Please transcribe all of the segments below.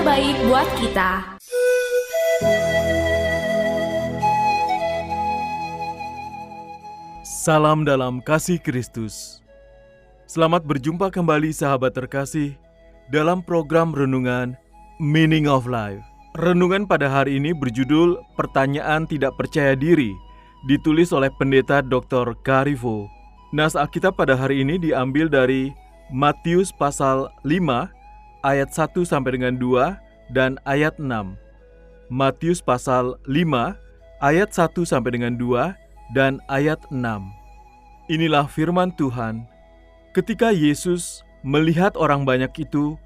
Memberitakan kabar baik buat kita Salam dalam kasih Kristus. Selamat berjumpa kembali sahabat terkasih dalam program renungan Meaning of Life. Renungan pada hari ini berjudul Pertanyaan Tidak Percaya Diri, ditulis oleh Pendeta Dr. Karivo. Nas Alkitab pada hari ini diambil dari Matius pasal 5 ayat 1 sampai dengan 2 dan ayat 6. Matius pasal 5 ayat 1 sampai dengan 2 dan ayat 6. Inilah firman Tuhan. Ketika Yesus melihat orang banyak itu,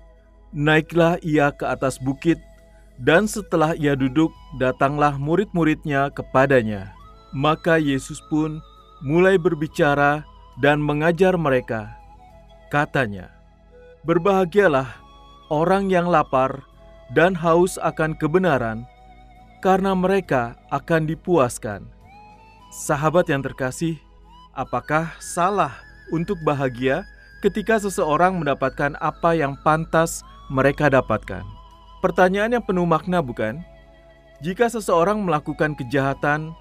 naiklah ia ke atas bukit, dan setelah ia duduk, datanglah murid-muridnya kepadanya. Maka Yesus pun mulai berbicara dan mengajar mereka. Katanya, "Berbahagialah orang yang lapar dan haus akan kebenaran, karena mereka akan dipuaskan." Sahabat yang terkasih, apakah salah untuk bahagia ketika seseorang mendapatkan apa yang pantas mereka dapatkan? Pertanyaan yang penuh makna, bukan? Jika seseorang melakukan kejahatan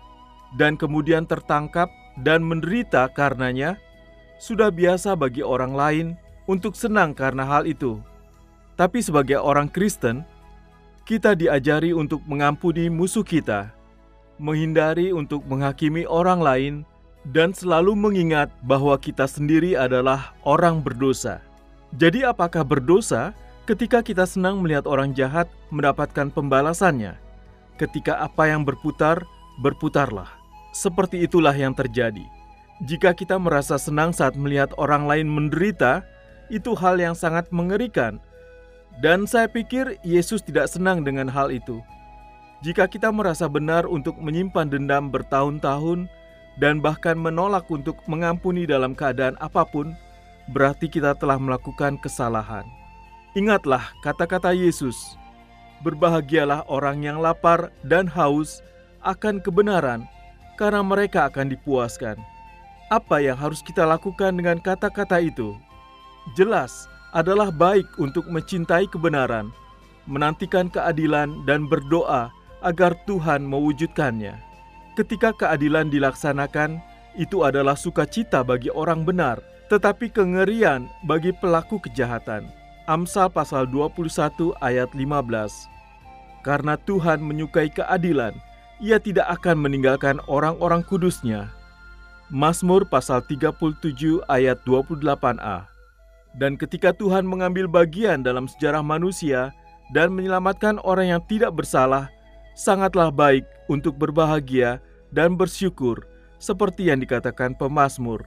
dan kemudian tertangkap dan menderita karenanya, sudah biasa bagi orang lain untuk senang karena hal itu. Tapi sebagai orang Kristen, kita diajari untuk mengampuni musuh kita menghindari untuk menghakimi orang lain, dan selalu mengingat bahwa kita sendiri adalah orang berdosa. Jadi, apakah berdosa ketika kita senang melihat orang jahat mendapatkan pembalasannya? Ketika apa yang berputar, berputarlah. Seperti itulah yang terjadi. Jika kita merasa senang saat melihat orang lain menderita, itu hal yang sangat mengerikan. Dan saya pikir Yesus tidak senang dengan hal itu. Jika kita merasa benar untuk menyimpan dendam bertahun-tahun dan bahkan menolak untuk mengampuni dalam keadaan apa pun, berarti kita telah melakukan kesalahan. Ingatlah kata-kata Yesus: "Berbahagialah orang yang lapar dan haus akan kebenaran, karena mereka akan dipuaskan." Apa yang harus kita lakukan dengan kata-kata itu? Jelas adalah baik untuk mencintai kebenaran, menantikan keadilan, dan berdoa agar Tuhan mewujudkannya. Ketika keadilan dilaksanakan, itu adalah sukacita bagi orang benar, tetapi kengerian bagi pelaku kejahatan. Amsal pasal 21 ayat 15. Karena Tuhan menyukai keadilan, ia tidak akan meninggalkan orang-orang kudusnya. Mazmur pasal 37 ayat 28a. Dan ketika Tuhan mengambil bagian dalam sejarah manusia dan menyelamatkan orang yang tidak bersalah, sangatlah baik untuk berbahagia dan bersyukur, seperti yang dikatakan pemazmur.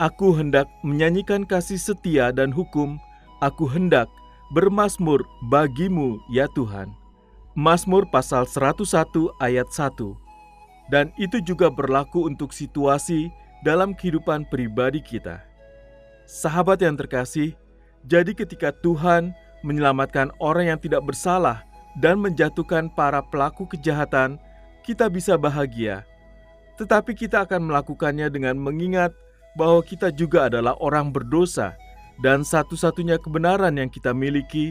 Aku hendak menyanyikan kasih setia dan hukum, aku hendak bermasmur bagimu ya Tuhan. Mazmur pasal 101 ayat 1. Dan itu juga berlaku untuk situasi dalam kehidupan pribadi kita. Sahabat yang terkasih, jadi ketika Tuhan menyelamatkan orang yang tidak bersalah dan menjatuhkan para pelaku kejahatan, kita bisa bahagia. Tetapi kita akan melakukannya dengan mengingat bahwa kita juga adalah orang berdosa, dan satu-satunya kebenaran yang kita miliki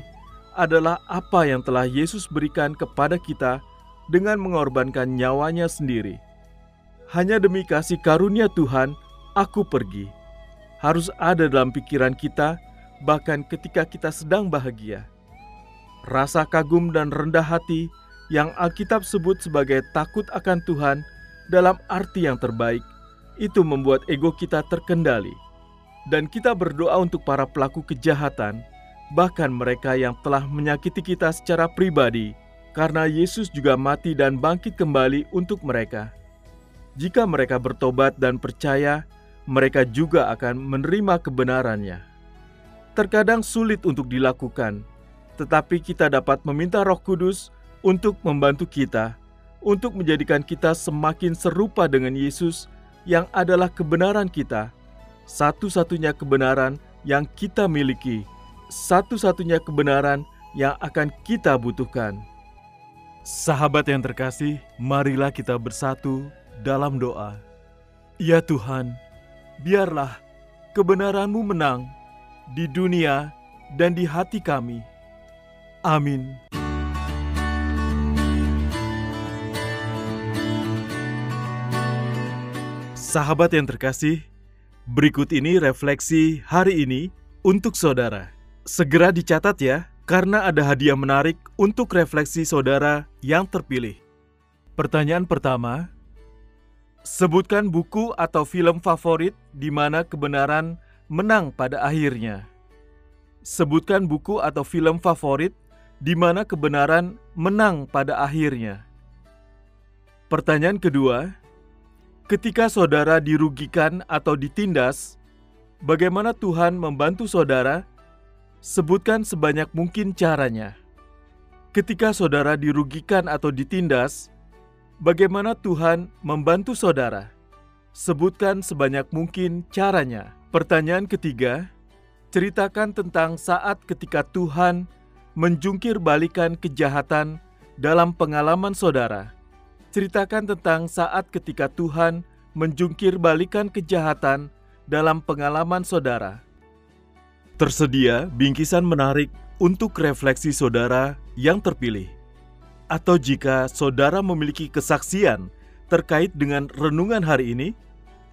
adalah apa yang telah Yesus berikan kepada kita dengan mengorbankan nyawanya sendiri. Hanya demi kasih karunia Tuhan, aku pergi. Harus ada dalam pikiran kita, bahkan ketika kita sedang bahagia rasa kagum dan rendah hati yang Alkitab sebut sebagai takut akan Tuhan dalam arti yang terbaik, itu membuat ego kita terkendali. Dan kita berdoa untuk para pelaku kejahatan, bahkan mereka yang telah menyakiti kita secara pribadi, karena Yesus juga mati dan bangkit kembali untuk mereka. Jika mereka bertobat dan percaya, mereka juga akan menerima kebenarannya. Terkadang sulit untuk dilakukan, tetapi kita dapat meminta Roh Kudus untuk membantu kita, untuk menjadikan kita semakin serupa dengan Yesus yang adalah kebenaran kita, satu-satunya kebenaran yang kita miliki, satu-satunya kebenaran yang akan kita butuhkan. Sahabat yang terkasih, marilah kita bersatu dalam doa. Ya Tuhan, biarlah kebenaran-Mu menang di dunia dan di hati kami. Amin. Sahabat yang terkasih, berikut ini refleksi hari ini untuk saudara. Segera dicatat ya, karena ada hadiah menarik untuk refleksi saudara yang terpilih. Pertanyaan pertama, sebutkan buku atau film favorit di mana kebenaran menang pada akhirnya. Sebutkan buku atau film favorit di mana kebenaran menang pada akhirnya. Pertanyaan kedua, Ketika saudara dirugikan atau ditindas, bagaimana Tuhan membantu saudara? Sebutkan sebanyak mungkin caranya. Ketika saudara dirugikan atau ditindas, bagaimana Tuhan membantu saudara? Sebutkan sebanyak mungkin caranya. Pertanyaan ketiga, ceritakan tentang saat ketika Tuhan menjungkir balikan kejahatan dalam pengalaman saudara ceritakan tentang saat ketika Tuhan menjungkir balikan kejahatan dalam pengalaman saudara. Tersedia bingkisan menarik untuk refleksi saudara yang terpilih. Atau jika saudara memiliki kesaksian terkait dengan renungan hari ini,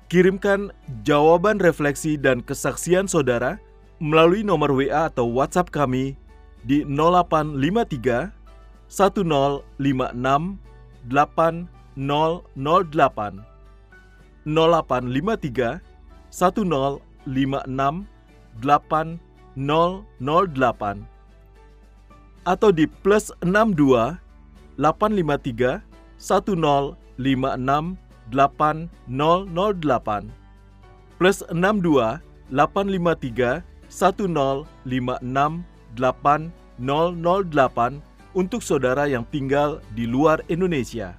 kirimkan jawaban refleksi dan kesaksian saudara melalui nomor WA atau WhatsApp kami di 0853 1056 8008 0853 1056 8008 atau di plus 62 853 1056 8008 plus 62 853 1056 8008 untuk saudara yang tinggal di luar Indonesia.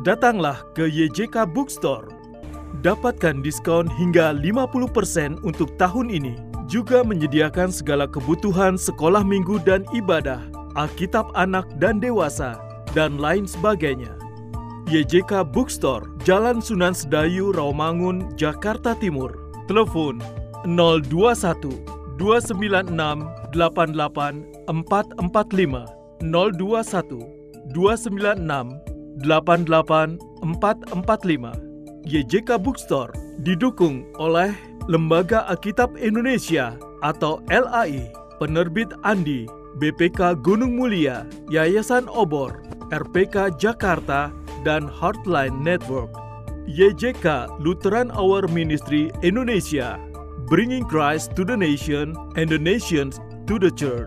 Datanglah ke YJK Bookstore. Dapatkan diskon hingga 50% untuk tahun ini. Juga menyediakan segala kebutuhan sekolah minggu dan ibadah, Alkitab anak dan dewasa, dan lain sebagainya. YJK Bookstore, Jalan Sunan Sedayu, Rawamangun, Jakarta Timur. Telepon 021 296 88 445 021 296 88445. YJK Bookstore didukung oleh Lembaga Alkitab Indonesia atau LAI, Penerbit Andi, BPK Gunung Mulia, Yayasan Obor, RPK Jakarta, dan Heartline Network. YJK Lutheran Hour Ministry Indonesia, bringing Christ to the nation and the nations to the church.